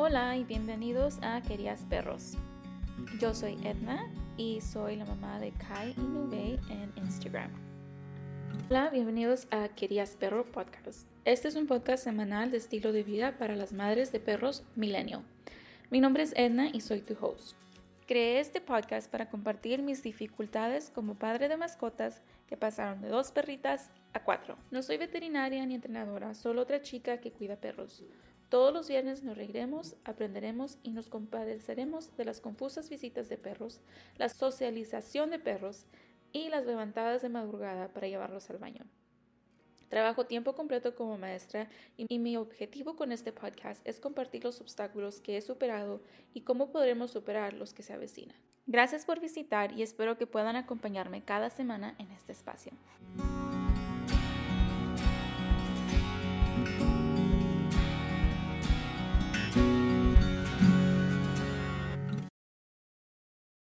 Hola y bienvenidos a Querías Perros. Yo soy Edna y soy la mamá de Kai y Nube en Instagram. Hola, bienvenidos a Querías Perro Podcast. Este es un podcast semanal de estilo de vida para las madres de perros millennial. Mi nombre es Edna y soy tu host. Creé este podcast para compartir mis dificultades como padre de mascotas que pasaron de dos perritas a cuatro. No soy veterinaria ni entrenadora, solo otra chica que cuida perros. Todos los viernes nos reiremos, aprenderemos y nos compadeceremos de las confusas visitas de perros, la socialización de perros y las levantadas de madrugada para llevarlos al baño. Trabajo tiempo completo como maestra y mi objetivo con este podcast es compartir los obstáculos que he superado y cómo podremos superar los que se avecinan. Gracias por visitar y espero que puedan acompañarme cada semana en este espacio.